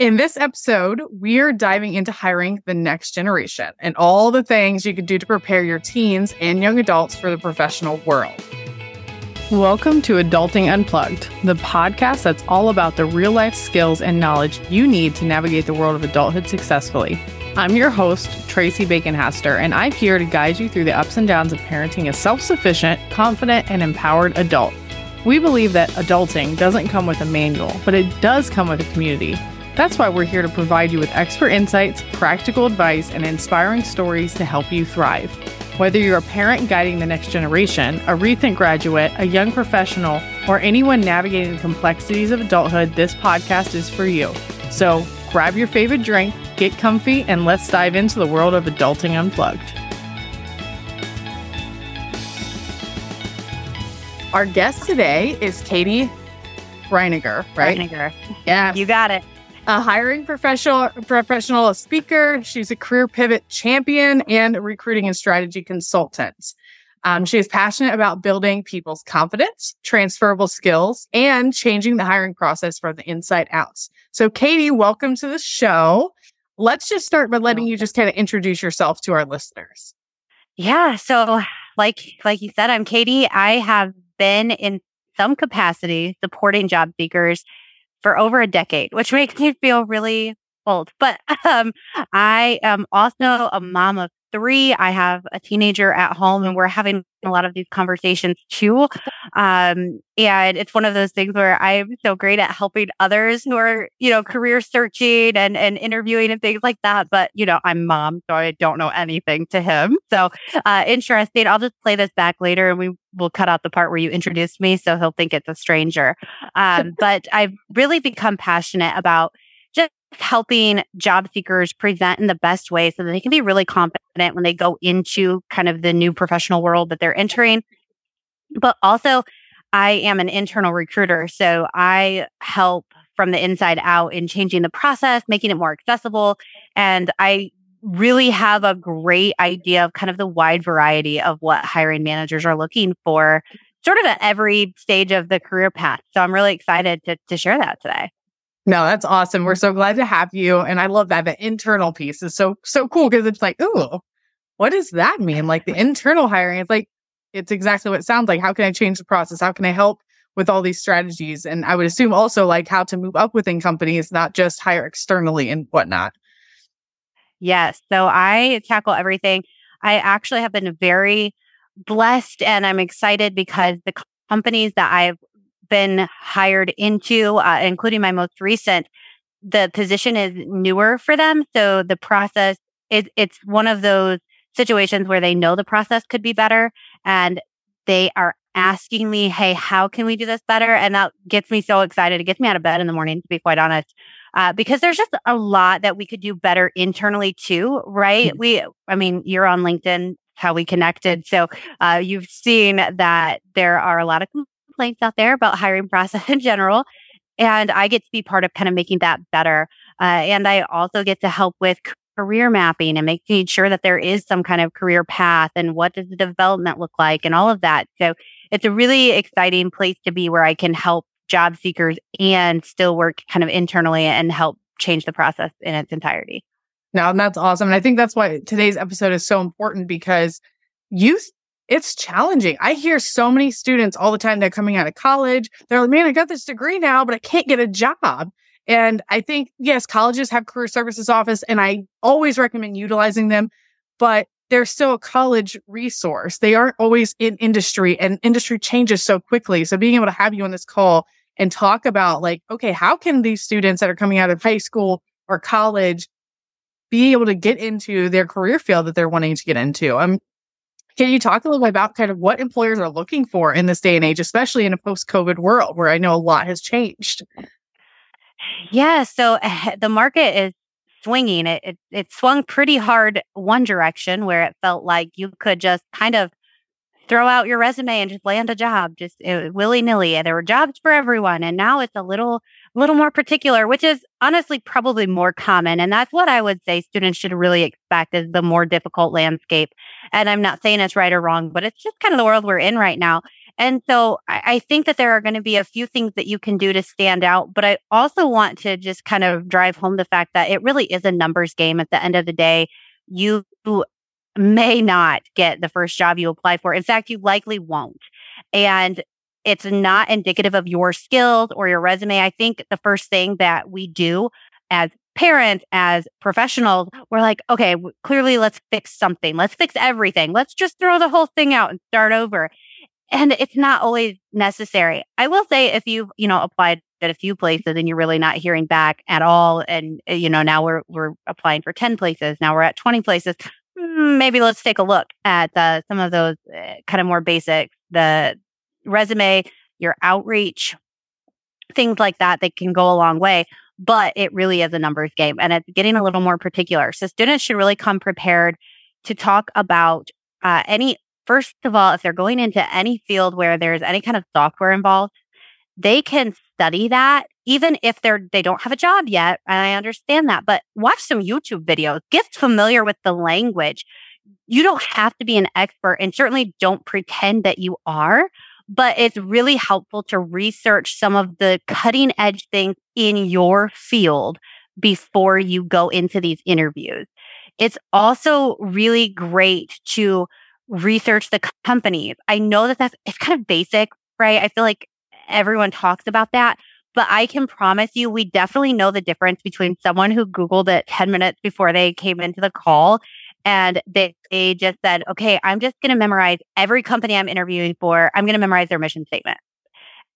In this episode, we're diving into hiring the next generation and all the things you can do to prepare your teens and young adults for the professional world. Welcome to Adulting Unplugged, the podcast that's all about the real life skills and knowledge you need to navigate the world of adulthood successfully. I'm your host, Tracy Baconhaster, and I'm here to guide you through the ups and downs of parenting a self sufficient, confident, and empowered adult. We believe that adulting doesn't come with a manual, but it does come with a community. That's why we're here to provide you with expert insights, practical advice, and inspiring stories to help you thrive. Whether you're a parent guiding the next generation, a recent graduate, a young professional, or anyone navigating the complexities of adulthood, this podcast is for you. So grab your favorite drink, get comfy, and let's dive into the world of Adulting Unplugged. Our guest today is Kaitie Reiniger, right? Reiniger. Yeah. You got it a hiring professional, professional, a speaker. She's a career pivot champion and recruiting and strategy consultant. Um, she is passionate about building people's confidence, transferable skills, and changing the hiring process from the inside out. So, Kaitie, welcome to the show. Let's just start by letting you just kind of introduce yourself to our listeners. Yeah. So, like like you said, I'm Kaitie. I have been in some capacity supporting job seekers for over a decade, which makes me feel really old. But um, I am also a mom of three. I have a teenager at home and we're having a lot of these conversations too. Um, and it's one of those things where I'm so great at helping others who are, you know, career searching and, and interviewing and things like that. But, you know, I'm mom, so I don't know anything to him. So, uh, interesting. I'll just play this back later and we will cut out the part where you introduced me. So he'll think it's a stranger. Um, but I've really become passionate about helping job seekers present in the best way so that they can be really confident when they go into kind of the new professional world that they're entering. But also, I am an internal recruiter. So I help from the inside out in changing the process, making it more accessible. And I really have a great idea of kind of the wide variety of what hiring managers are looking for, sort of at every stage of the career path. So I'm really excited to, to share that today. No, that's awesome. We're so glad to have you. And I love that the internal piece is so, so cool because it's like, ooh, what does that mean? Like the internal hiring, it's like, it's exactly what it sounds like. How can I change the process? How can I help with all these strategies? And I would assume also like how to move up within companies, not just hire externally and whatnot. Yes. So I tackle everything. I actually have been very blessed and I'm excited because the companies that I've been hired into, uh, including my most recent, the position is newer for them. So the process is, it's one of those situations where they know the process could be better and they are asking me, Hey, how can we do this better? And that gets me so excited. It gets me out of bed in the morning, to be quite honest. Uh, because there's just a lot that we could do better internally too, right? Mm-hmm. We, I mean, you're on LinkedIn, how we connected. So, uh, you've seen that there are a lot of complaints out there about hiring process in general. And I get to be part of kind of making that better. Uh, and I also get to help with career mapping and making sure that there is some kind of career path and what does the development look like and all of that. So it's a really exciting place to be where I can help job seekers and still work kind of internally and help change the process in its entirety. Now, that's awesome. And I think that's why today's episode is so important because youth it's challenging. I hear so many students all the time they're coming out of college. They're like, man, I got this degree now, but I can't get a job. And I think, yes, colleges have career services office and I always recommend utilizing them, but they're still a college resource. They aren't always in industry and industry changes so quickly. So being able to have you on this call and talk about like, okay, how can these students that are coming out of high school or college be able to get into their career field that they're wanting to get into? I'm can you talk a little bit about kind of what employers are looking for in this day and age, especially in a post COVID world where I know a lot has changed? Yeah. So the market is swinging. It, it, it swung pretty hard one direction where it felt like you could just kind of throw out your resume and just land a job just uh, willy nilly. There were jobs for everyone. And now it's a little, little more particular, which is honestly probably more common. And that's what I would say students should really expect is the more difficult landscape. And I'm not saying it's right or wrong, but it's just kind of the world we're in right now. And so I, I think that there are going to be a few things that you can do to stand out. But I also want to just kind of drive home the fact that it really is a numbers game at the end of the day. You may not get the first job you apply for. In fact, you likely won't. And it's not indicative of your skills or your resume. I think the first thing that we do as parents, as professionals, we're like, okay, clearly let's fix something. Let's fix everything. Let's just throw the whole thing out and start over. And it's not always necessary. I will say if you've, you know, applied at a few places and you're really not hearing back at all. And, uh, you know, now we're, we're applying for 10 places. Now we're at 20 places. Hmm, maybe let's take a look at some of those uh, kind of more basic, the resume, your outreach, things like that that can go a long way but it really is a numbers game and it's getting a little more particular. So students should really come prepared to talk about uh, any, first of all, if they're going into any field where there's any kind of software involved, they can study that even if they're they don't have a job yet and i understand that but watch some youtube videos get familiar with the language you don't have to be an expert and certainly don't pretend that you are but it's really helpful to research some of the cutting edge things in your field before you go into these interviews. It's also really great to research the companies. I know that that's, it's kind of basic, right? I feel like everyone talks about that, but I can promise you, we definitely know the difference between someone who Googled it 10 minutes before they came into the call and they, they just said, okay, I'm just going to memorize every company I'm interviewing for. I'm going to memorize their mission statement.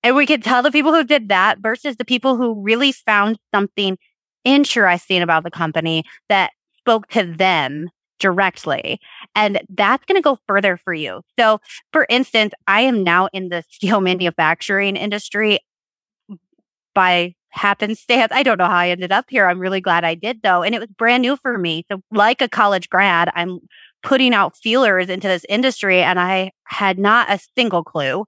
And we could tell the people who did that versus the people who really found something interesting about the company that spoke to them directly. And that's going to go further for you. So, for instance, I am now in the steel manufacturing industry by happenstance. I don't know how I ended up here. I'm really glad I did though. And it was brand new for me. So like a college grad, I'm putting out feelers into this industry and I had not a single clue.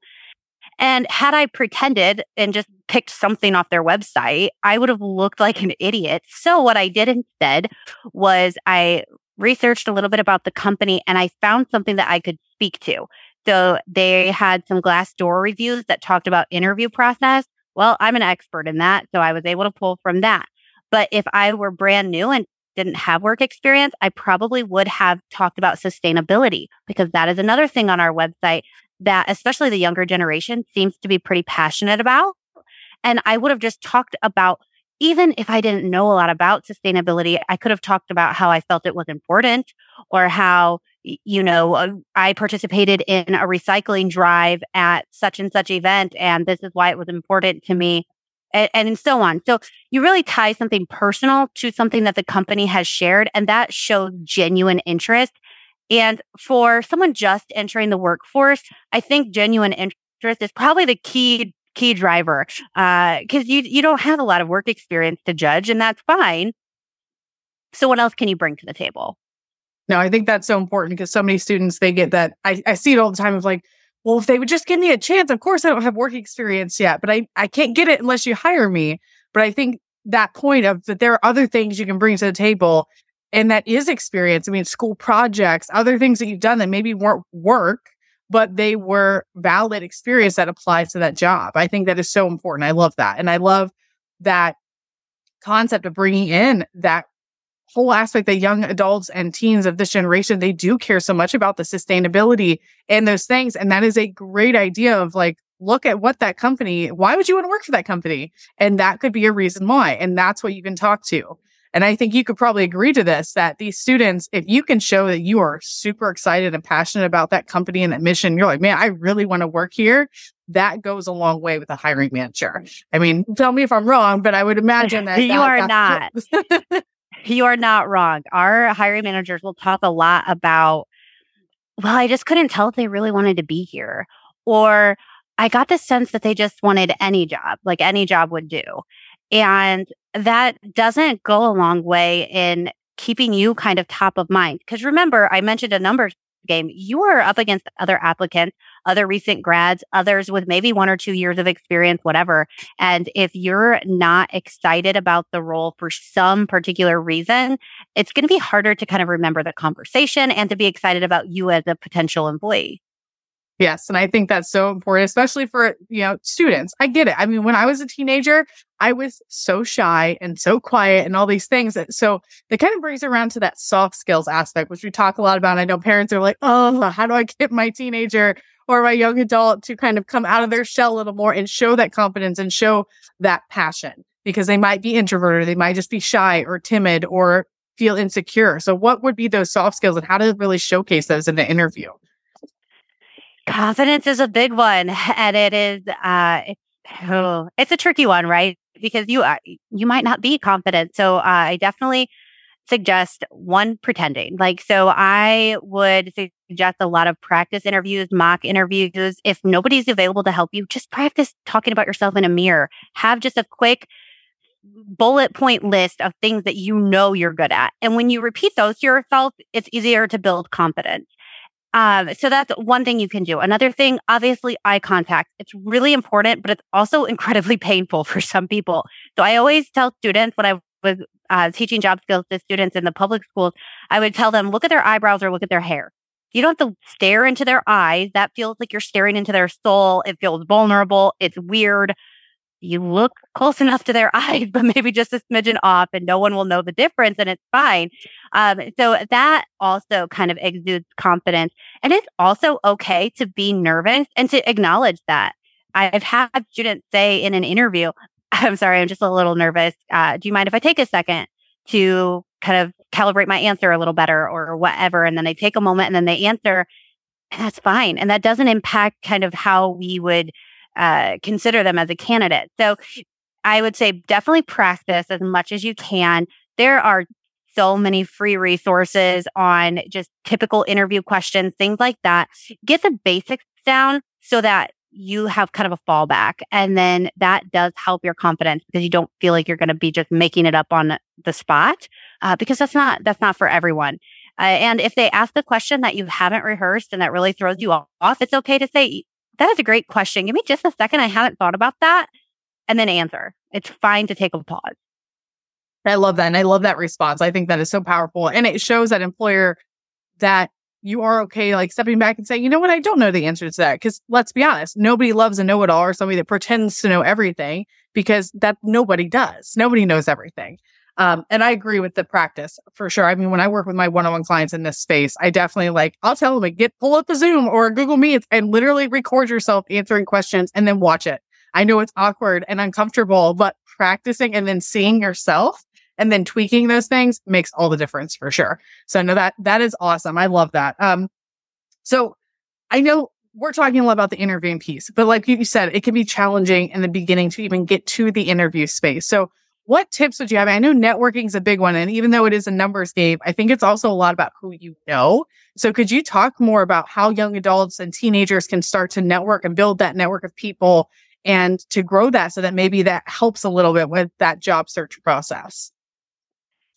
And had I pretended and just picked something off their website, I would have looked like an idiot. So what I did instead was I researched a little bit about the company and I found something that I could speak to. So they had some Glassdoor reviews that talked about interview process. Well, I'm an expert in that. So I was able to pull from that. But if I were brand new and didn't have work experience, I probably would have talked about sustainability because that is another thing on our website that especially the younger generation seems to be pretty passionate about. And I would have just talked about, even if I didn't know a lot about sustainability, I could have talked about how I felt it was important or how you know, uh, I participated in a recycling drive at such and such event, and this is why it was important to me, and, and so on. So you really tie something personal to something that the company has shared, and that shows genuine interest. And for someone just entering the workforce, I think genuine interest is probably the key key driver because uh, you you don't have a lot of work experience to judge, and that's fine. So what else can you bring to the table? No, I think that's so important because so many students they get that. I, I see it all the time of like, well, if they would just give me a chance, of course I don't have work experience yet, but I, I can't get it unless you hire me. But I think that point of that there are other things you can bring to the table and that is experience. I mean, school projects, other things that you've done that maybe weren't work, but they were valid experience that applies to that job. I think that is so important. I love that. And I love that concept of bringing in that whole aspect that young adults and teens of this generation they do care so much about the sustainability and those things and that is a great idea of like look at what that company why would you want to work for that company and that could be a reason why and that's what you can talk to and i think you could probably agree to this that these students if you can show that you are super excited and passionate about that company and that mission you're like man i really want to work here that goes a long way with a hiring manager. I mean, tell me if I'm wrong, but I would imagine that you that, are not. You are not wrong. Our hiring managers will talk a lot about, well, I just couldn't tell if they really wanted to be here. Or I got the sense that they just wanted any job, like any job would do. And that doesn't go a long way in keeping you kind of top of mind. Because remember, I mentioned a number game, you are up against other applicants, other recent grads, others with maybe one or two years of experience, whatever. And if you're not excited about the role for some particular reason, it's going to be harder to kind of remember the conversation and to be excited about you as a potential employee. Yes. And I think that's so important, especially for, you know, students. I get it. I mean, when I was a teenager, I was so shy and so quiet and all these things. So that kind of brings around to that soft skills aspect, which we talk a lot about. I know parents are like, oh, how do I get my teenager or my young adult to kind of come out of their shell a little more and show that confidence and show that passion because they might be introverted, they might just be shy or timid or feel insecure. So what would be those soft skills and how to really showcase those in the interview? Confidence is a big one, and it is uh, it's oh, it's a tricky one, right? Because you uh, you might not be confident. So uh, I definitely suggest one pretending. Like so, I would suggest a lot of practice interviews, mock interviews. If nobody's available to help you, just practice talking about yourself in a mirror. Have just a quick bullet point list of things that you know you're good at. And when you repeat those to yourself, it's easier to build confidence. Um, so that's one thing you can do. Another thing, obviously, eye contact. It's really important, but it's also incredibly painful for some people. So I always tell students when I was uh, teaching job skills to students in the public schools, I would tell them, look at their eyebrows or look at their hair. You don't have to stare into their eyes. That feels like you're staring into their soul. It feels vulnerable. It's weird you look close enough to their eyes, but maybe just a smidgen off, and no one will know the difference, and it's fine. Um, so that also kind of exudes confidence. And it's also okay to be nervous and to acknowledge that. I've had students say in an interview, I'm sorry, I'm just a little nervous. Uh, do you mind if I take a second to kind of calibrate my answer a little better or whatever? And then they take a moment and then they answer. And that's fine. And that doesn't impact kind of how we would uh, consider them as a candidate. So I would say definitely practice as much as you can. There are so many free resources on just typical interview questions, things like that. Get the basics down so that you have kind of a fallback. And then that does help your confidence because you don't feel like you're going to be just making it up on the spot uh, because that's not, that's not for everyone. Uh, and if they ask a question that you haven't rehearsed and that really throws you off, it's okay to say, that is a great question. Give me just a second. I haven't thought about that. And then answer. It's fine to take a pause. I love that. And I love that response. I think that is so powerful. And it shows that employer that you are okay, like stepping back and saying, you know what, I don't know the answer to that. Cause let's be honest, nobody loves a know it all or somebody that pretends to know everything because that nobody does. Nobody knows everything. Um, and I agree with the practice for sure. I mean, when I work with my one-on-one clients in this space, I definitely like, I'll tell them like, get pull up a Zoom or Google Meets and literally record yourself answering questions and then watch it. I know it's awkward and uncomfortable, but practicing and then seeing yourself and then tweaking those things makes all the difference for sure. So no, that, that is awesome. I love that. Um, so I know we're talking a lot about the interviewing piece, but like you said, it can be challenging in the beginning to even get to the interview space. So what tips would you have? I know networking is a big one. And even though it is a numbers game, I think it's also a lot about who you know. So could you talk more about how young adults and teenagers can start to network and build that network of people and to grow that so that maybe that helps a little bit with that job search process?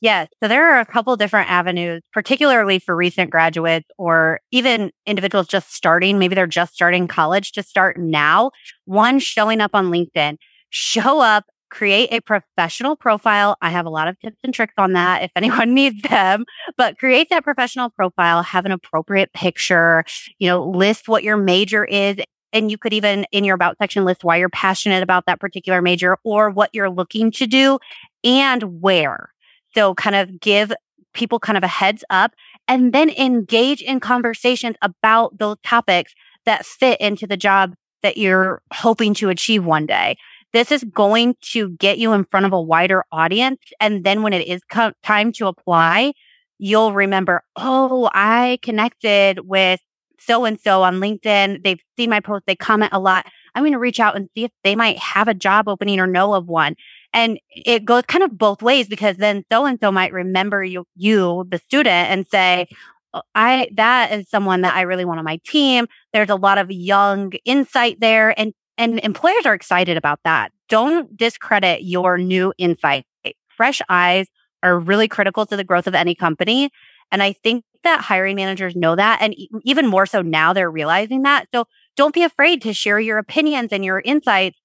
Yes. So there are a couple different avenues, particularly for recent graduates or even individuals just starting. Maybe they're just starting college to start now. One, showing up on LinkedIn. Show up create a professional profile. I have a lot of tips and tricks on that if anyone needs them, but create that professional profile, have an appropriate picture, you know, list what your major is. And you could even in your about section list why you're passionate about that particular major or what you're looking to do and where. So kind of give people kind of a heads up and then engage in conversations about those topics that fit into the job that you're hoping to achieve one day. This is going to get you in front of a wider audience. And then when it is co- time to apply, you'll remember, oh, I connected with so and so on LinkedIn. They've seen my post. They comment a lot. I'm going to reach out and see if they might have a job opening or know of one. And it goes kind of both ways because then so and so might remember you, you, the student and say, oh, I, that is someone that I really want on my team. There's a lot of young insight there. And and employers are excited about that. Don't discredit your new insight. Fresh eyes are really critical to the growth of any company. And I think that hiring managers know that. And even more so now, they're realizing that. So don't be afraid to share your opinions and your insights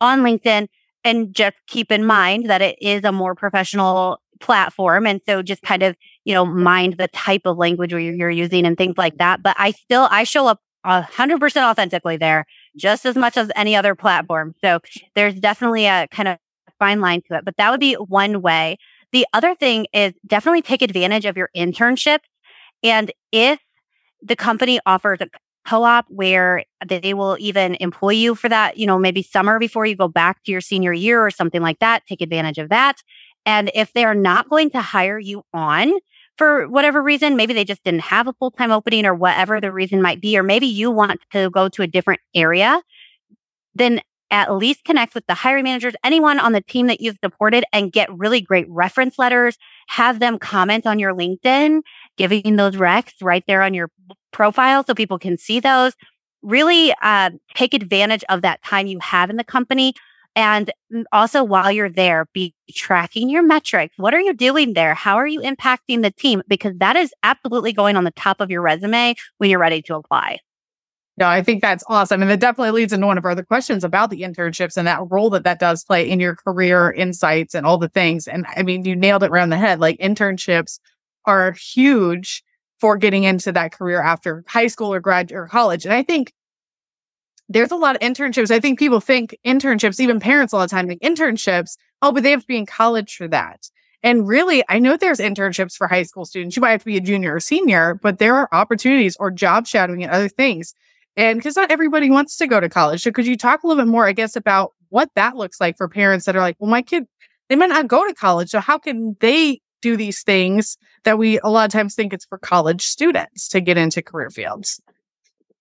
on LinkedIn. And just keep in mind that it is a more professional platform. And so just kind of, you know, mind the type of language you're using and things like that. But I still, I show up 100% authentically there, just as much as any other platform. So there's definitely a kind of fine line to it, but that would be one way. The other thing is definitely take advantage of your internship. And if the company offers a co-op where they will even employ you for that, you know, maybe summer before you go back to your senior year or something like that, take advantage of that. And if they are not going to hire you on for whatever reason, maybe they just didn't have a full-time opening or whatever the reason might be, or maybe you want to go to a different area, then at least connect with the hiring managers, anyone on the team that you've supported and get really great reference letters. Have them comment on your LinkedIn, giving those recs right there on your profile so people can see those. Really uh, take advantage of that time you have in the company. And also while you're there, be tracking your metrics. What are you doing there? How are you impacting the team? Because that is absolutely going on the top of your resume when you're ready to apply. No, I think that's awesome. And that definitely leads into one of our other questions about the internships and that role that that does play in your career insights and all the things. And I mean, you nailed it around the head. Like internships are huge for getting into that career after high school or grad or college. And I think there's a lot of internships. I think people think internships, even parents all the time think internships. Oh, but they have to be in college for that. And really, I know there's internships for high school students. You might have to be a junior or senior, but there are opportunities or job shadowing and other things and because not everybody wants to go to college. So could you talk a little bit more, I guess, about what that looks like for parents that are like, well, my kid, they might not go to college. So how can they do these things that we a lot of times think it's for college students to get into career fields?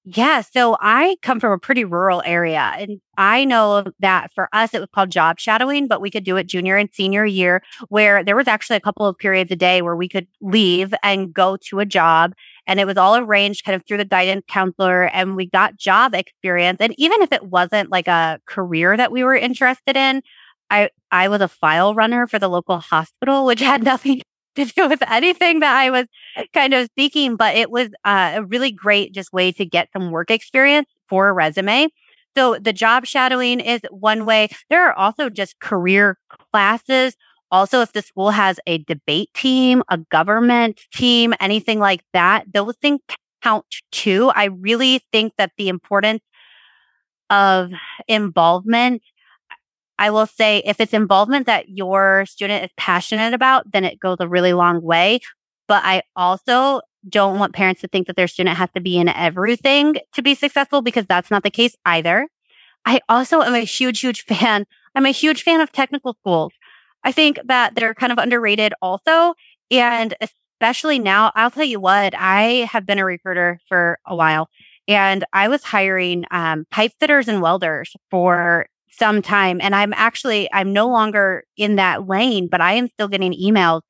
Yeah. So I come from a pretty rural area and I know that for us, it was called job shadowing, but we could do it junior and senior year where there was actually a couple of periods a day where we could leave and go to a job and it was all arranged kind of through the guidance counselor and we got job experience. And even if it wasn't like a career that we were interested in, I, I was a file runner for the local hospital, which had nothing to do with anything that I was kind of seeking, but it was uh, a really great just way to get some work experience for a resume. So the job shadowing is one way. There are also just career classes also, if the school has a debate team, a government team, anything like that, those things count too. I really think that the importance of involvement, I will say if it's involvement that your student is passionate about, then it goes a really long way. But I also don't want parents to think that their student has to be in everything to be successful because that's not the case either. I also am a huge, huge fan. I'm a huge fan of technical schools. I think that they're kind of underrated also. And especially now, I'll tell you what, I have been a recruiter for a while and I was hiring um, pipe fitters and welders for some time. And I'm actually, I'm no longer in that lane, but I am still getting emails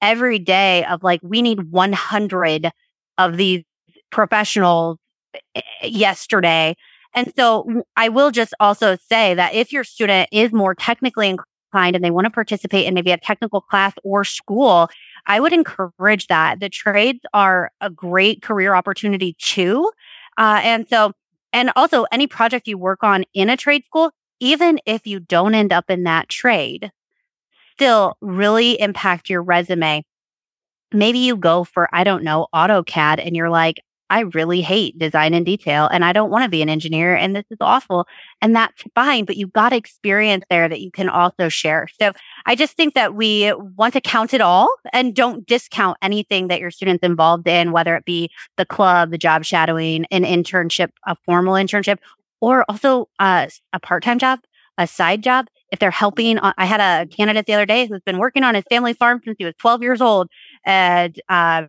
every day of like, we need 100 of these professionals eh, yesterday. And so I will just also say that if your student is more technically inclined and they want to participate in maybe a technical class or school, I would encourage that. The trades are a great career opportunity too. Uh, and so, and also any project you work on in a trade school, even if you don't end up in that trade, still really impact your resume. Maybe you go for, I don't know, AutoCAD and you're like, I really hate design and detail and I don't want to be an engineer and this is awful. And that's fine, but you've got experience there that you can also share. So I just think that we want to count it all and don't discount anything that your students involved in, whether it be the club, the job shadowing, an internship, a formal internship, or also uh, a part-time job, a side job. If they're helping, I had a candidate the other day who's been working on his family farm since he was 12 years old and uh,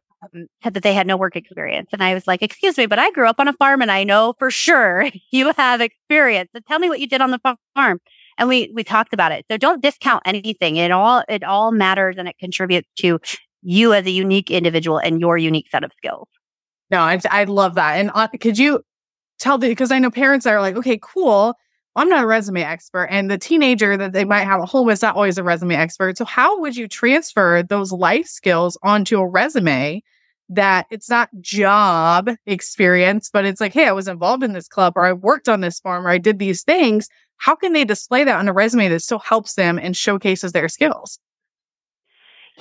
said that they had no work experience. And I was like, excuse me, but I grew up on a farm and I know for sure you have experience. So tell me what you did on the farm. And we, we talked about it. So don't discount anything. It all, it all matters and it contributes to you as a unique individual and your unique set of skills. No, I, I love that. And uh, could you tell the, because I know parents are like, okay, cool. I'm not a resume expert. And the teenager that they might have a home is not always a resume expert. So, how would you transfer those life skills onto a resume that it's not job experience, but it's like, hey, I was involved in this club or I worked on this farm or I did these things? How can they display that on a resume that still helps them and showcases their skills?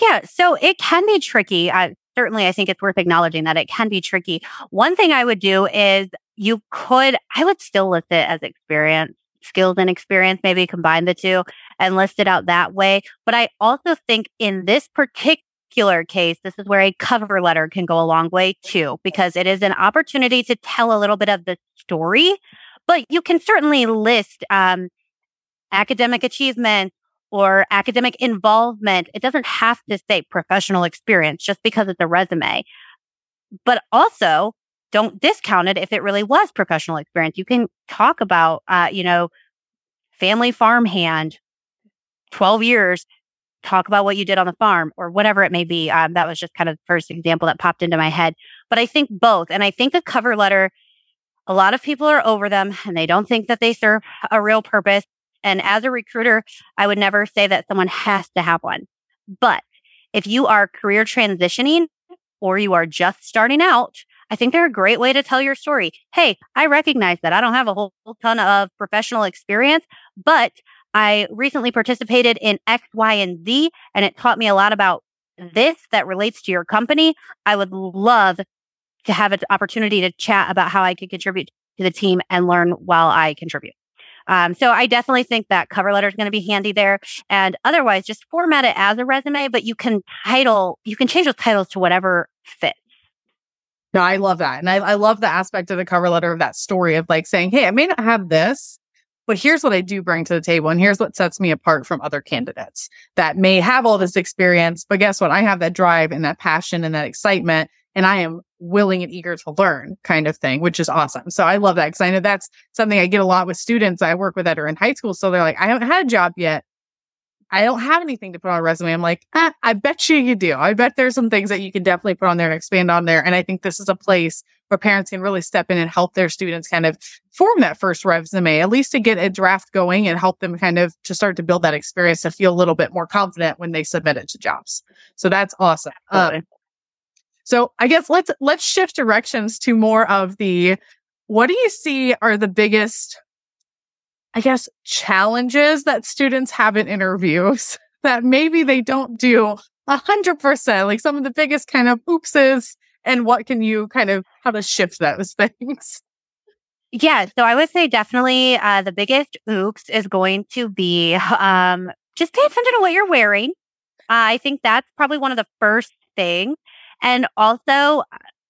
Yeah, so it can be tricky. certainly, I think it's worth acknowledging that it can be tricky. One thing I would do is you could, I would still list it as experience, skills and experience, maybe combine the two and list it out that way. But I also think in this particular case, this is where a cover letter can go a long way too, because it is an opportunity to tell a little bit of the story, but you can certainly list, um, academic achievements or academic involvement. It doesn't have to say professional experience just because it's a resume. But also don't discount it if it really was professional experience. You can talk about, uh, you know, family farm hand, 12 years, talk about what you did on the farm or whatever it may be. Um, that was just kind of the first example that popped into my head. But I think both. And I think the cover letter, a lot of people are over them and they don't think that they serve a real purpose. And as a recruiter, I would never say that someone has to have one. But if you are career transitioning or you are just starting out, I think they're a great way to tell your story. Hey, I recognize that I don't have a whole ton of professional experience, but I recently participated in X, Y, and Z, and it taught me a lot about this that relates to your company. I would love to have an opportunity to chat about how I could contribute to the team and learn while I contribute. Um, so I definitely think that cover letter is going to be handy there. And otherwise, just format it as a resume, but you can title, you can change those titles to whatever fits. No, I love that. And I, I love the aspect of the cover letter of that story of like saying, Hey, I may not have this, but here's what I do bring to the table. And here's what sets me apart from other candidates that may have all this experience. But guess what? I have that drive and that passion and that excitement and I am willing and eager to learn kind of thing, which is awesome. So I love that because I know that's something I get a lot with students I work with that are in high school. So they're like, I haven't had a job yet. I don't have anything to put on a resume. I'm like, ah, I bet you you do. I bet there's some things that you can definitely put on there and expand on there. And I think this is a place where parents can really step in and help their students kind of form that first resume, at least to get a draft going and help them kind of to start to build that experience to feel a little bit more confident when they submit it to jobs. So that's awesome. Um, so I guess let's let's shift directions to more of the what do you see are the biggest I guess challenges that students have in interviews that maybe they don't do a hundred percent, like some of the biggest kind of oopses and what can you kind of how to shift those things? Yeah, so I would say definitely uh, the biggest oops is going to be um, just pay attention to what you're wearing. Uh, I think that's probably one of the first things. And also, uh,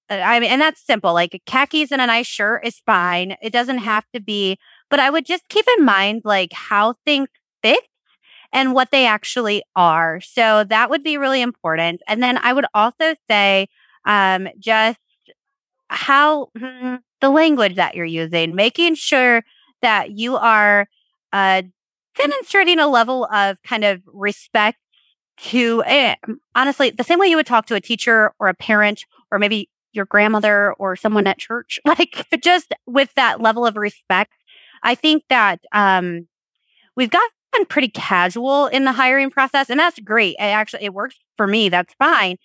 I mean, and that's simple. Like khakis and a nice shirt is fine. It doesn't have to be, but I would just keep in mind like how things fit and what they actually are. So that would be really important. And then I would also say, um, just how mm, the language that you're using, making sure that you are, uh, demonstrating a level of kind of respect to eh, honestly the same way you would talk to a teacher or a parent or maybe your grandmother or someone at church like just with that level of respect i think that um we've gotten pretty casual in the hiring process and that's great it actually it works for me that's fine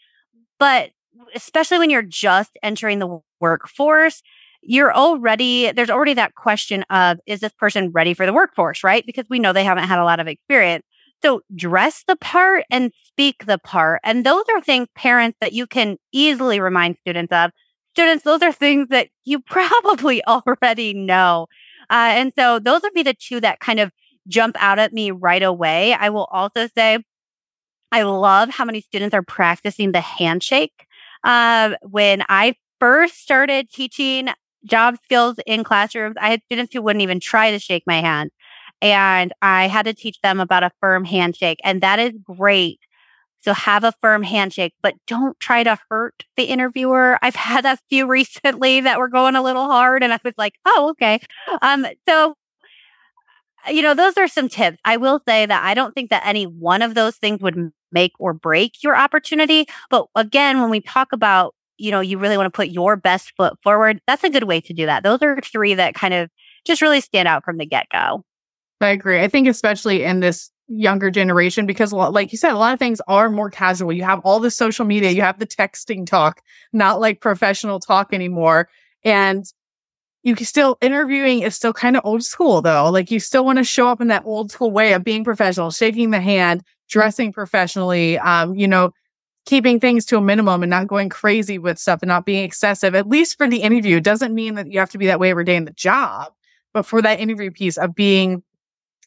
but especially when you're just entering the workforce you're already there's already that question of is this person ready for the workforce right because we know they haven't had a lot of experience so dress the part and speak the part. And those are things, parents, that you can easily remind students of. Students, those are things that you probably already know. Uh, and so those would be the two that kind of jump out at me right away. I will also say, I love how many students are practicing the handshake. Uh, when I first started teaching job skills in classrooms, I had students who wouldn't even try to shake my hand and I had to teach them about a firm handshake. And that is great. So have a firm handshake, but don't try to hurt the interviewer. I've had a few recently that were going a little hard and I was like, oh, okay. Um, so you know, those are some tips. I will say that I don't think that any one of those things would make or break your opportunity. But again, when we talk about, you know, you really want to put your best foot forward, that's a good way to do that. Those are three that kind of just really stand out from the get go. I agree. I think especially in this younger generation, because like you said, a lot of things are more casual. You have all the social media, you have the texting talk, not like professional talk anymore. And you can still interviewing is still kind of old school though. Like you still want to show up in that old school way of being professional, shaking the hand, dressing professionally, um, you know, keeping things to a minimum and not going crazy with stuff and not being excessive, at least for the interview. doesn't mean that you have to be that way every day in the job, but for that interview piece of being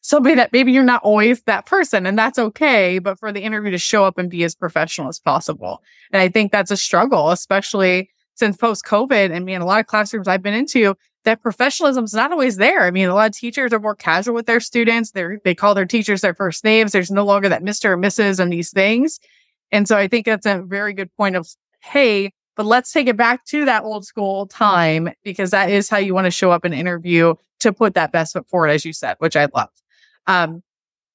somebody that maybe you're not always that person and that's okay, but for the interview to show up and be as professional as possible. And I think that's a struggle, especially since post COVID. And I mean, a lot of classrooms I've been into, that professionalism is not always there. I mean, a lot of teachers are more casual with their students. They they call their teachers their first names. There's no longer that Mr. or Mrs. and these things. And so I think that's a very good point of, hey, but let's take it back to that old school time because that is how you want to show up in an interview to put that best foot forward, as you said, which I love. Um,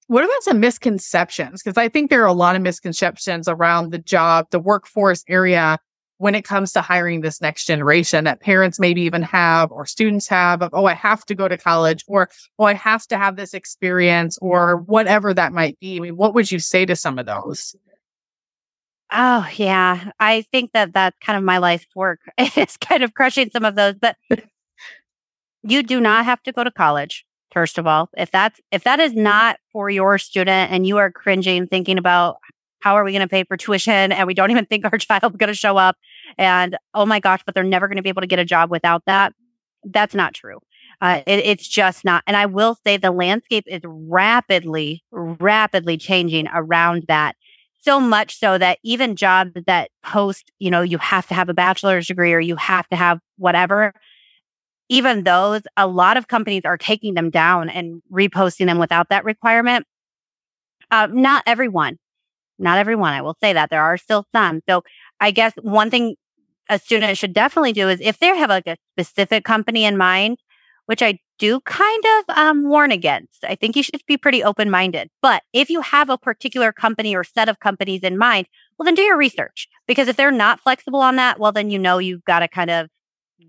what about some misconceptions? Because I think there are a lot of misconceptions around the job, the workforce area when it comes to hiring this next generation that parents maybe even have or students have of, oh, I have to go to college or, oh, I have to have this experience or whatever that might be. I mean, what would you say to some of those? Oh, yeah. I think that that's kind of my life's work. It's kind of crushing some of those, but you do not have to go to college. First of all, if that's, if that is not for your student and you are cringing thinking about how are we going to pay for tuition and we don't even think our child is going to show up and oh my gosh, but they're never going to be able to get a job without that. That's not true. Uh, it, it's just not. And I will say the landscape is rapidly, rapidly changing around that so much so that even jobs that post, you know, you have to have a bachelor's degree or you have to have whatever, even those, a lot of companies are taking them down and reposting them without that requirement. Uh, not everyone, not everyone. I will say that there are still some. So I guess one thing a student should definitely do is if they have like a specific company in mind, which I do kind of um, warn against. I think you should be pretty open minded. But if you have a particular company or set of companies in mind, well, then do your research because if they're not flexible on that, well, then you know you've got to kind of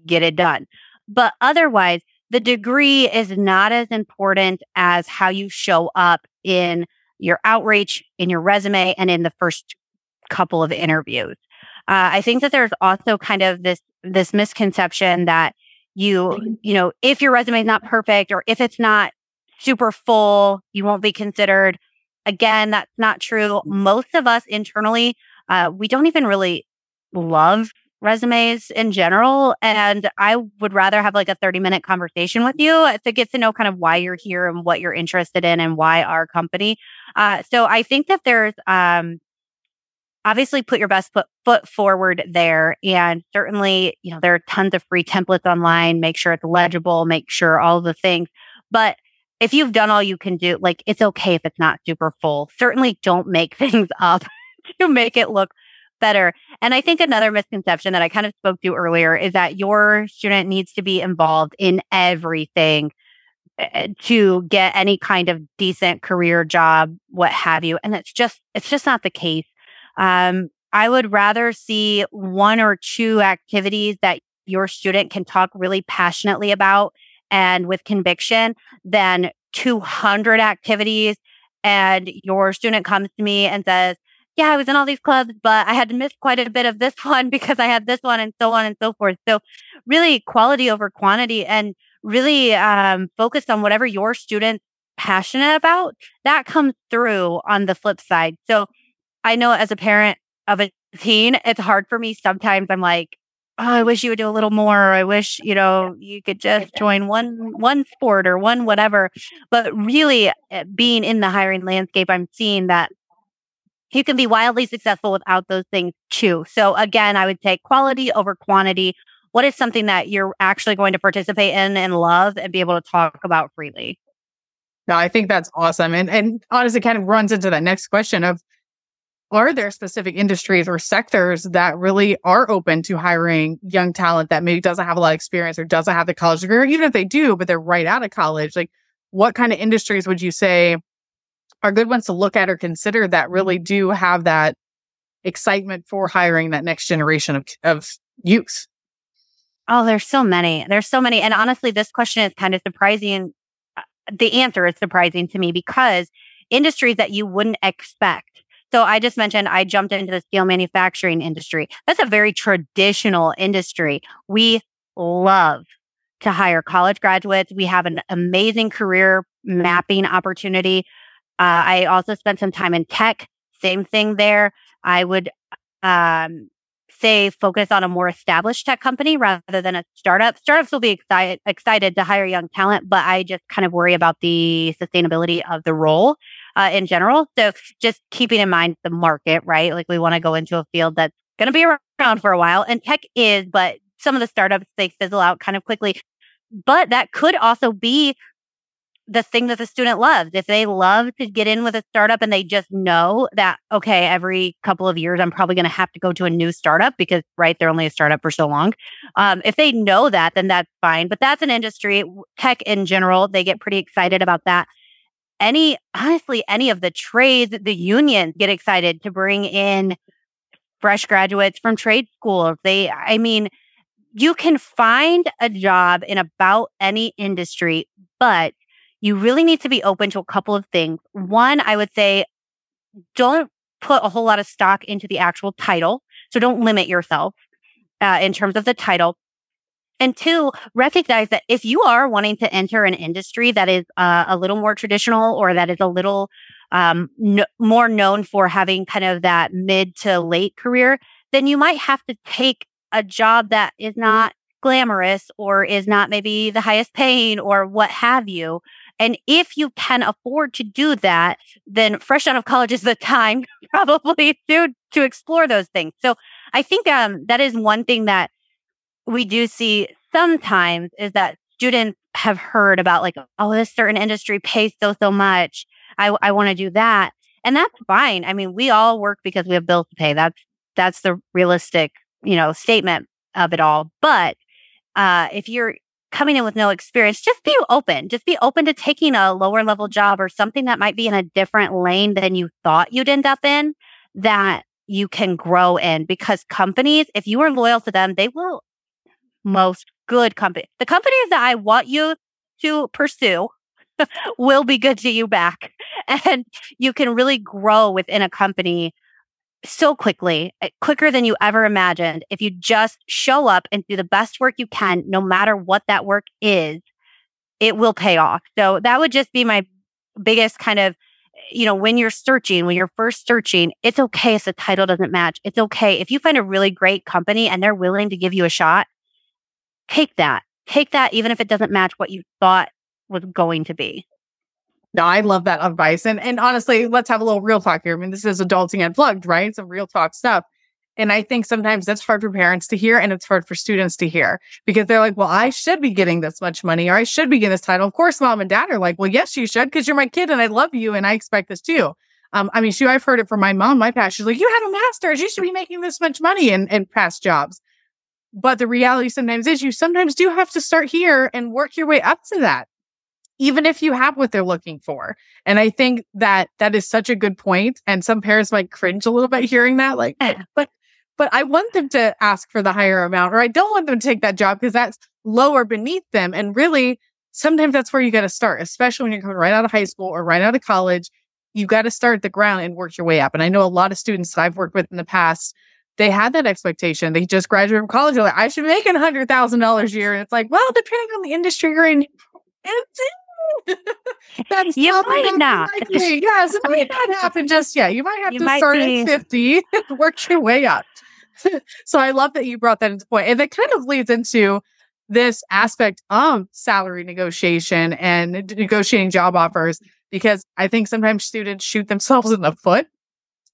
get it done. But otherwise, the degree is not as important as how you show up in your outreach, in your resume, and in the first couple of interviews. Uh, I think that there's also kind of this this misconception that you, mm-hmm. you know, if your resume is not perfect or if it's not super full, you won't be considered. Again, that's not true. Most of us internally, uh, we don't even really love resumes in general. And I would rather have like a 30 minute conversation with you to get to know kind of why you're here and what you're interested in and why our company. Uh, so I think that there's, um, obviously put your best foot, foot forward there. And certainly, you know, there are tons of free templates online. Make sure it's legible, make sure all the things. But if you've done all you can do, like it's okay if it's not super full. Certainly don't make things up to make it look better. And I think another misconception that I kind of spoke to earlier is that your student needs to be involved in everything eh, to get any kind of decent career job, what have you. And it's just, it's just not the case. Um, I would rather see one or two activities that your student can talk really passionately about and with conviction than 200 activities. And your student comes to me and says, yeah, I was in all these clubs, but I had to miss quite a bit of this one because I had this one and so on and so forth. So really quality over quantity and really um, focus on whatever your student's passionate about. That comes through on the flip side. So I know as a parent of a teen, it's hard for me. Sometimes I'm like, oh, I wish you would do a little more. I wish, you know, you could just join one, one sport or one whatever. But really eh, being in the hiring landscape, I'm seeing that you can be wildly successful without those things too. So again, I would say quality over quantity. What is something that you're actually going to participate in and love and be able to talk about freely? No, I think that's awesome. And and honestly kind of runs into that next question of are there specific industries or sectors that really are open to hiring young talent that maybe doesn't have a lot of experience or doesn't have the college degree, or even if they do, but they're right out of college? Like, what kind of industries would you say are good ones to look at or consider that really do have that excitement for hiring that next generation of, of youth? Oh, there's so many. There's so many. And honestly, this question is kind of surprising. Uh, the answer is surprising to me because industries that you wouldn't expect so I just mentioned I jumped into the steel manufacturing industry. That's a very traditional industry. We love to hire college graduates. We have an amazing career mapping opportunity. Uh, I also spent some time in tech. Same thing there. I would um, say focus on a more established tech company rather than a startup. Startups will be excited excited to hire young talent, but I just kind of worry about the sustainability of the role uh, in general. So just keeping in mind the market, right? Like we want to go into a field that's going to be around for a while, and tech is, but some of the startups they fizzle out kind of quickly. But that could also be the thing that the student loves. If they love to get in with a startup and they just know that, okay, every couple of years, I'm probably going to have to go to a new startup because, right, they're only a startup for so long. Um, if they know that, then that's fine. But that's an industry, tech in general, they get pretty excited about that. Any, honestly, any of the trades, the unions get excited to bring in fresh graduates from trade schools. They, I mean, you can find a job in about any industry, but you really need to be open to a couple of things. One, I would say don't put a whole lot of stock into the actual title. So don't limit yourself uh, in terms of the title. And two, recognize that if you are wanting to enter an industry that is uh, a little more traditional or that is a little um, more known for having kind of that mid to late career, then you might have to take a job that is not glamorous or is not maybe the highest paying or what have you and if you can afford to do that, then fresh out of college is the time probably to, to explore those things. So I think, um, that is one thing that we do see sometimes is that students have heard about like, oh, this certain industry pays so, so much. I, I want to do that. And that's fine. I mean, we all work because we have bills to pay. That's, that's the realistic, you know, statement of it all. But, uh, if you're coming in with no experience, just be open. Just be open to taking a lower level job or something that might be in a different lane than you thought you'd end up in that you can grow in because companies, if you are loyal to them, they will most good company. The companies that I want you to pursue will be good to you back. And you can really grow within a company so quickly, eh, quicker than you ever imagined. If you just show up and do the best work you can, no matter what that work is, it will pay off. So that would just be my biggest kind of, you know, when you're searching, when you're first searching, it's okay if the title doesn't match. It's okay. If you find a really great company and they're willing to give you a shot, take that. Take that, even if it doesn't match what you thought was going to be. No, I love that advice. And and honestly, let's have a little real talk here. I mean, this is adulting unplugged, right? Some real talk stuff. And I think sometimes that's hard for parents to hear and it's hard for students to hear because they're like, well, I should be getting this much money or I should be getting this title. Of course, mom and dad are like, well, yes, you should because you're my kid and I love you and I expect this too. Um, I mean, shoot, I've heard it from my mom, my past. She's like, you had a master's. You should be making this much money in, in past jobs. But the reality sometimes is you sometimes do have to start here and work your way up to that even if you have what they're looking for. And I think that that is such a good point. And some parents might cringe a little bit hearing that, like, but, but I want them to ask for the higher amount, or I don't want them to take that job because that's lower beneath them. And really, sometimes that's where you got to start, especially when you're coming right out of high school or right out of college. You've got to start at the ground and work your way up. And I know a lot of students that I've worked with in the past, they had that expectation. They just graduated from college. They're like, I should make a hundred thousand dollars a year. And it's like, well, depending on the industry you're in, it's That's you might not. Yes, it might not happen just yet. You might have you to might start be... at 50 and work your way up. so I love that you brought that into point. And that kind of leads into this aspect of salary negotiation and negotiating job offers because I think sometimes students shoot themselves in the foot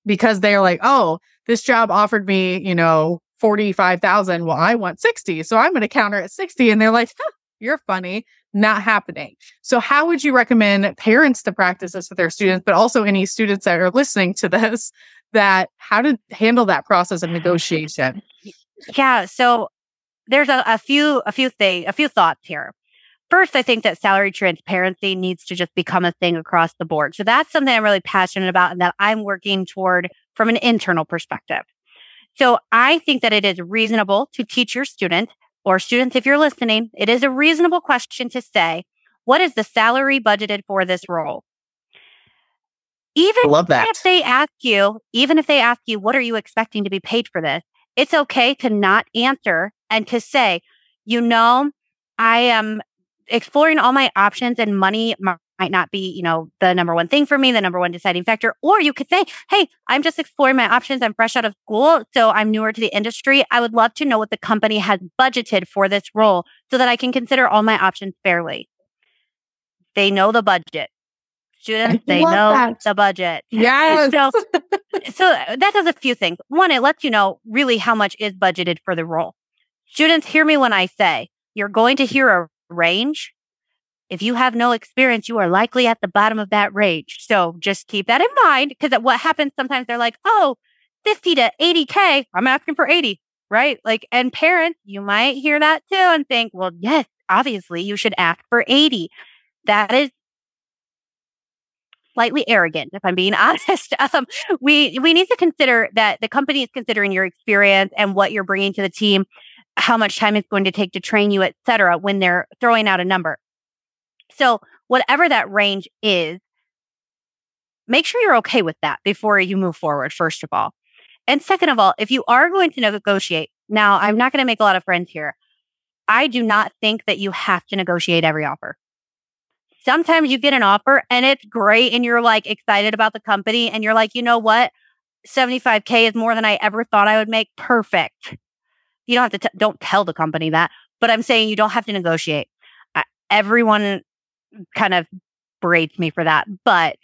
because they're like, oh, this job offered me, you know, 45,000. Well, I want 60. So I'm going to counter at 60. And they're like, huh, you're funny not happening. So, how would you recommend parents to practice this with their students, but also any students that are listening to this that how to handle that process of negotiation? Yeah. So, there's a, a few, a few things, a few thoughts here. First, I think that salary transparency needs to just become a thing across the board. So that's something I'm really passionate about and that I'm working toward from an internal perspective. So I think that it is reasonable to teach your student or students, if you're listening, it is a reasonable question to say, what is the salary budgeted for this role? Even love that. if they ask you, even if they ask you, what are you expecting to be paid for this? It's okay to not answer and to say, you know, I am exploring all my options and money might not be, you know, the number one thing for me, the number one deciding factor. Or you could say, Hey, I'm just exploring my options. I'm fresh out of school. So I'm newer to the industry. I would love to know what the company has budgeted for this role so that I can consider all my options fairly. They know the budget. Students, they know that. the budget. Yes. so, so that does a few things. One, it lets you know really how much is budgeted for the role. Students, hear me when I say you're going to hear a range if you have no experience, you are likely at the bottom of that range. So just keep that in mind because what happens sometimes they're like, oh, 50 to 80K, I'm asking for 80, right? Like, and parents, you might hear that too and think, well, yes, obviously you should ask for 80. That is slightly arrogant, if I'm being honest. Um, we, we need to consider that the company is considering your experience and what you're bringing to the team, how much time it's going to take to train you, et cetera, when they're throwing out a number. So, whatever that range is, make sure you're okay with that before you move forward, first of all. And second of all, if you are going to negotiate, now I'm not going to make a lot of friends here. I do not think that you have to negotiate every offer. Sometimes you get an offer and it's great and you're like excited about the company and you're like, you know what? 75K is more than I ever thought I would make. Perfect. You don't have to, t- don't tell the company that, but I'm saying you don't have to negotiate. Everyone kind of berates me for that. But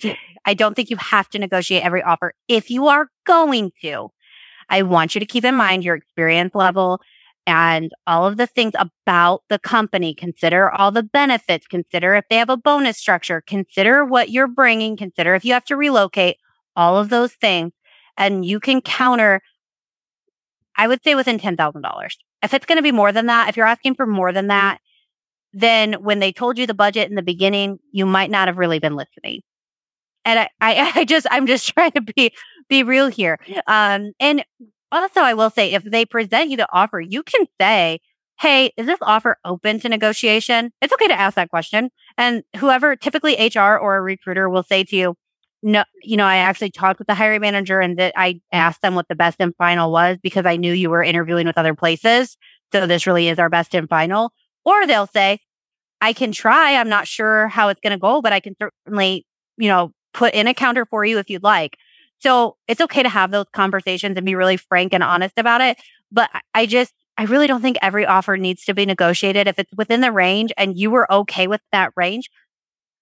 I don't think you have to negotiate every offer. If you are going to, I want you to keep in mind your experience level and all of the things about the company. Consider all the benefits. Consider if they have a bonus structure. Consider what you're bringing. Consider if you have to relocate, all of those things. And you can counter, I would say within $10,000. If it's going to be more than that, if you're asking for more than that, then when they told you the budget in the beginning, you might not have really been listening. And I, I, I just, I'm just trying to be, be real here. Um, and also I will say if they present you the offer, you can say, Hey, is this offer open to negotiation? It's okay to ask that question. And whoever, typically HR or a recruiter will say to you, no, you know, I actually talked with the hiring manager and that I asked them what the best and final was because I knew you were interviewing with other places. So this really is our best and final. Or they'll say, I can try. I'm not sure how it's going to go, but I can certainly, you know, put in a counter for you if you'd like. So it's okay to have those conversations and be really frank and honest about it. But I just, I really don't think every offer needs to be negotiated. If it's within the range and you were okay with that range,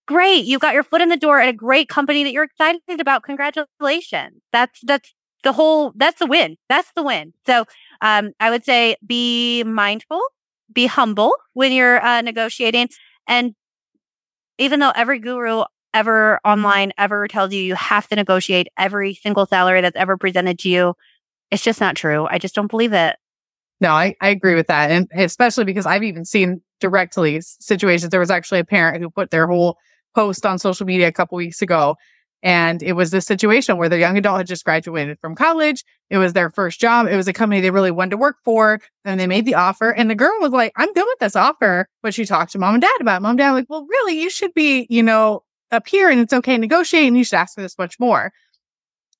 great. you've got your foot in the door at a great company that you're excited about. Congratulations. That's, that's the whole, that's the win. That's the win. So, um, I would say be mindful be humble when you're uh, negotiating. And even though every guru ever online ever tells you you have to negotiate every single salary that's ever presented to you, it's just not true. I just don't believe it. No, I, I agree with that. And especially because I've even seen directly situations. There was actually a parent who put their whole post on social media a couple weeks ago and it was this situation where the young adult had just graduated from college. It was their first job. It was a company they really wanted to work for. And they made the offer. And the girl was like, I'm good with this offer. But she talked to mom and dad about it. Mom and dad like, well, really, you should be, you know, up here and it's okay to negotiate and you should ask for this much more.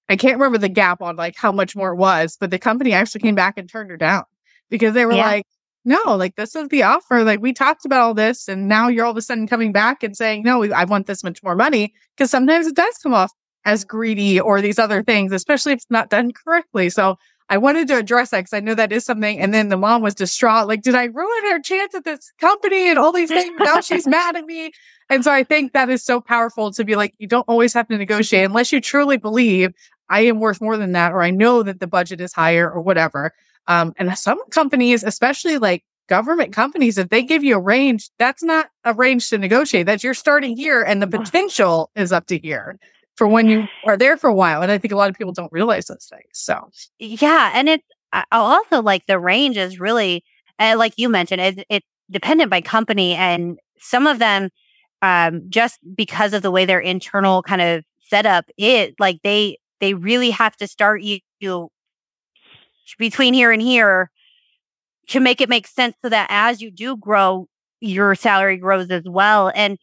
I can't remember the gap on like how much more it was, but the company actually came back and turned her down because they were yeah. like, no, like this is the offer. Like we talked about all this, and now you're all of a sudden coming back and saying, no, I want this much more money. Because sometimes it does come off as greedy or these other things, especially if it's not done correctly. So I wanted to address that because I know that is something. And then the mom was distraught. Like, did I ruin her chance at this company and all these things? Now she's mad at me. And so I think that is so powerful to be like, you don't always have to negotiate unless you truly believe I am worth more than that, or I know that the budget is higher or whatever. Um, and some companies, especially like government companies, if they give you a range, that's not a range to negotiate. That's you're starting here and the potential is up to here for when you are there for a while. And I think a lot of people don't realize those things. So, yeah. And it's also like the range is really, uh, like you mentioned, it's, it's dependent by company. And some of them, um, just because of the way their internal kind of setup is, like they, they really have to start you, you between here and here to make it make sense so that as you do grow, your salary grows as well. And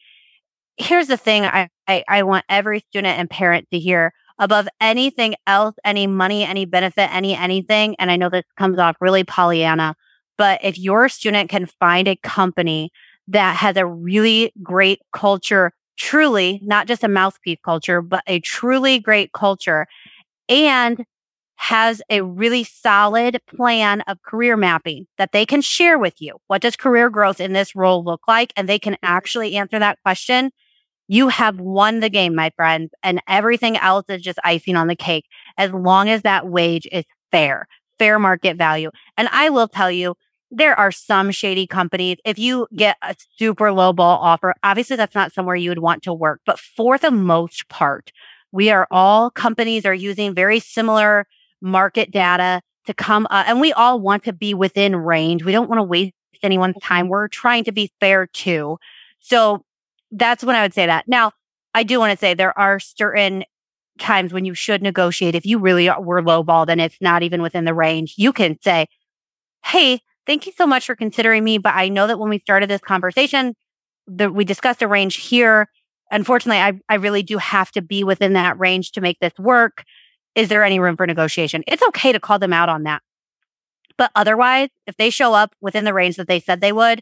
here's the thing I, I, I want every student and parent to hear above anything else, any money, any benefit, any anything. And I know this comes off really Pollyanna, but if your student can find a company that has a really great culture truly not just a mouthpiece culture, but a truly great culture and has a really solid plan of career mapping that they can share with you. What does career growth in this role look like? And they can mm-hmm. actually answer that question. You have won the game, my friends, and everything else is just icing on the cake as long as that wage is fair, fair market value. And I will tell you, there are some shady companies. If you get a super low ball offer, obviously that's not somewhere you would want to work. But for the most part, we are all companies are using very similar market data to come up and we all want to be within range. We don't want to waste anyone's time. Mm-hmm. We're trying to be fair too. So that's when I would say that. Now, I do want to say there are certain times when you should negotiate. If you really were lowballed and it's not even within the range, you can say, Hey, thank you so much for considering me. But I know that when we started this conversation, that we discussed a range here. Unfortunately, I, I really do have to be within that range to make this work. Is there any room for negotiation? It's okay to call them out on that. But otherwise, if they show up within the range that they said they would,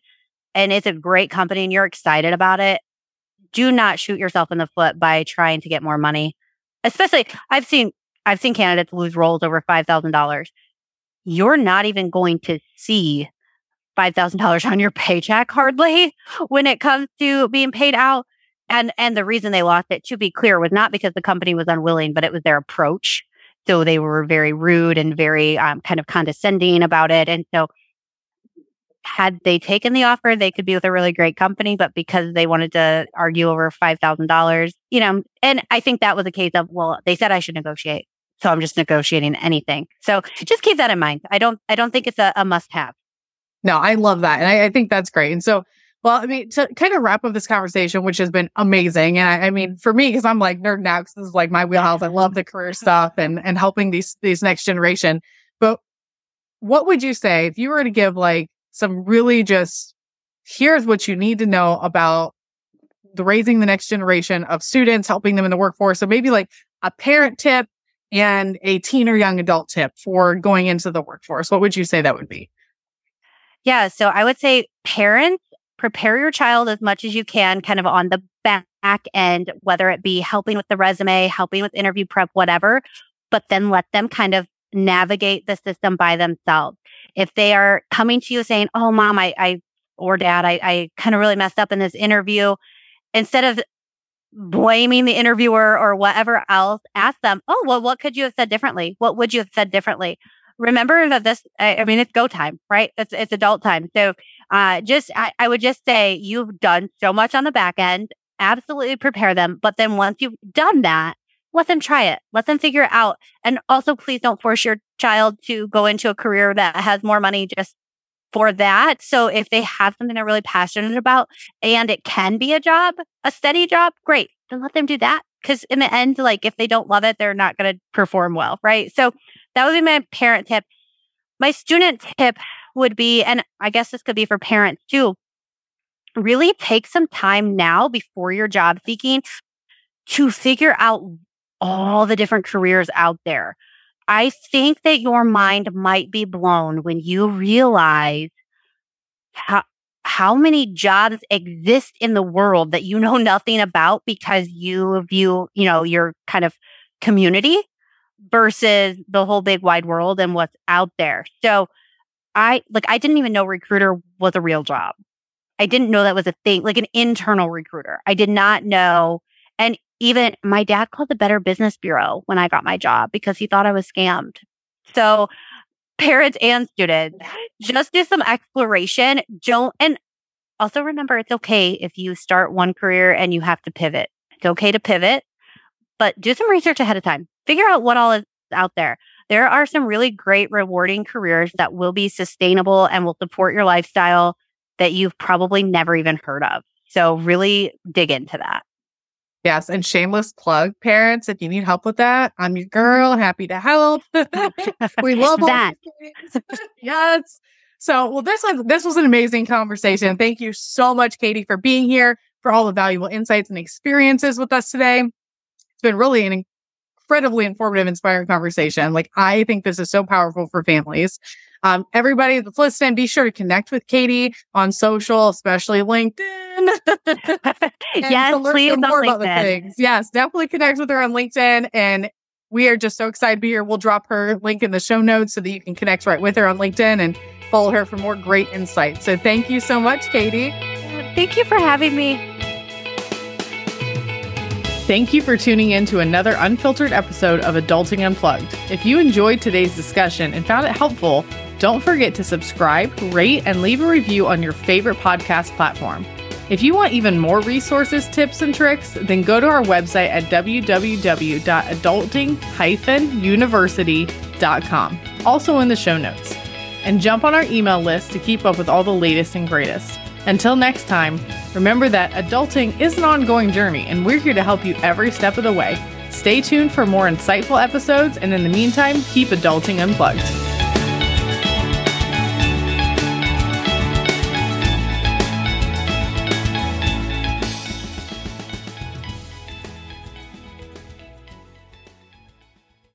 and it's a great company and you're excited about it, do not shoot yourself in the foot by trying to get more money. Especially, I've seen I've seen candidates lose roles over five thousand dollars you're not even going to see $5,000 on your paycheck hardly when it comes to being paid out. And, and the reason they lost it, to be clear, was not because the company was unwilling, but it was their approach. So they were very rude and very um, kind of condescending about it. And so had they taken the offer, they could be with a really great company, but because they wanted to argue over $5,000, you know, and I think that was a case of, well, they said I should negotiate. So I'm just negotiating anything. So just keep that in mind. I don't, I don't think it's a, a must have. No, I love that. And I, I, think that's great. And so, well, I mean, to kind of wrap up this conversation, which has been amazing. And I, I mean, for me, because I'm like nerd now, because this is like my wheelhouse. I love the career stuff and, and helping these, these next generation. But what would you say if you were to give like some really just, here's what you need to know about the raising the next generation of students, helping them in the workforce. So maybe like a parent tip and a teen or young adult tip for going into the workforce, what would you say that would be? Yeah. So I would say parents prepare your child as much as you can, kind of on the back end, whether it be helping with the resume, helping with interview prep, whatever, but then let them kind of navigate the system by themselves. If they are coming to you saying, Oh, mom, I, I or dad, I, I kind of really messed up in this interview, instead of blaming the interviewer or whatever else, ask them, oh, well, what could you have said differently? What would you have said differently? Remember that this, I, I mean, it's go time, right? It's, it's adult time. So, uh, just, I, I would just say you've done so much on the back end. Absolutely prepare them. But then once you've done that, let them try it. Let them figure it out. And also, please don't force your child to go into a career that has more money just for that. So if they have something they're really passionate about and it can be a job, a steady job, great. Then let them do that. Cause in the end, like if they don't love it, they're not going to perform well. Right. So that would be my parent tip. My student tip would be, and I guess this could be for parents too, really take some time now before you're job seeking to figure out all the different careers out there. I think that your mind might be blown when you realize how, how many jobs exist in the world that you know nothing about because you view, you know, your kind of community versus the whole big wide world and what's out there. So I like I didn't even know recruiter was a real job. I didn't know that was a thing, like an internal recruiter. I did not know. And even my dad called the Better Business Bureau when I got my job because he thought I was scammed. So parents and students, just do some exploration. Don't, and also remember it's okay if you start one career and you have to pivot. It's okay to pivot, but do some research ahead of time. Figure out what all is out there. There are some really great, rewarding careers that will be sustainable and will support your lifestyle that you've probably never even heard of. So really dig into that. Yes. And shameless plug, parents, if you need help with that, I'm your girl. Happy to help. we love that. yes. So, well, this was this was an amazing conversation. Thank you so much, Kaitie, for being here, for all the valuable insights and experiences with us today. It's been really an incredibly informative, inspiring conversation. Like, I think this is so powerful for families. Um, everybody that's listening, be sure to connect with Kaitie on social, especially LinkedIn. yes, please on more about the LinkedIn. things. Yes, definitely connect with her on LinkedIn. And we are just so excited to be here. We'll drop her link in the show notes so that you can connect right with her on LinkedIn and follow her for more great insights. So thank you so much, Kaitie. Thank you for having me. Thank you for tuning in to another unfiltered episode of Adulting Unplugged. If you enjoyed today's discussion and found it helpful, don't forget to subscribe, rate, and leave a review on your favorite podcast platform. If you want even more resources, tips, and tricks, then go to our website at www.adulting-university.com, also in the show notes. And jump on our email list to keep up with all the latest and greatest. Until next time, remember that adulting is an ongoing journey, and we're here to help you every step of the way. Stay tuned for more insightful episodes, and in the meantime, keep adulting unplugged.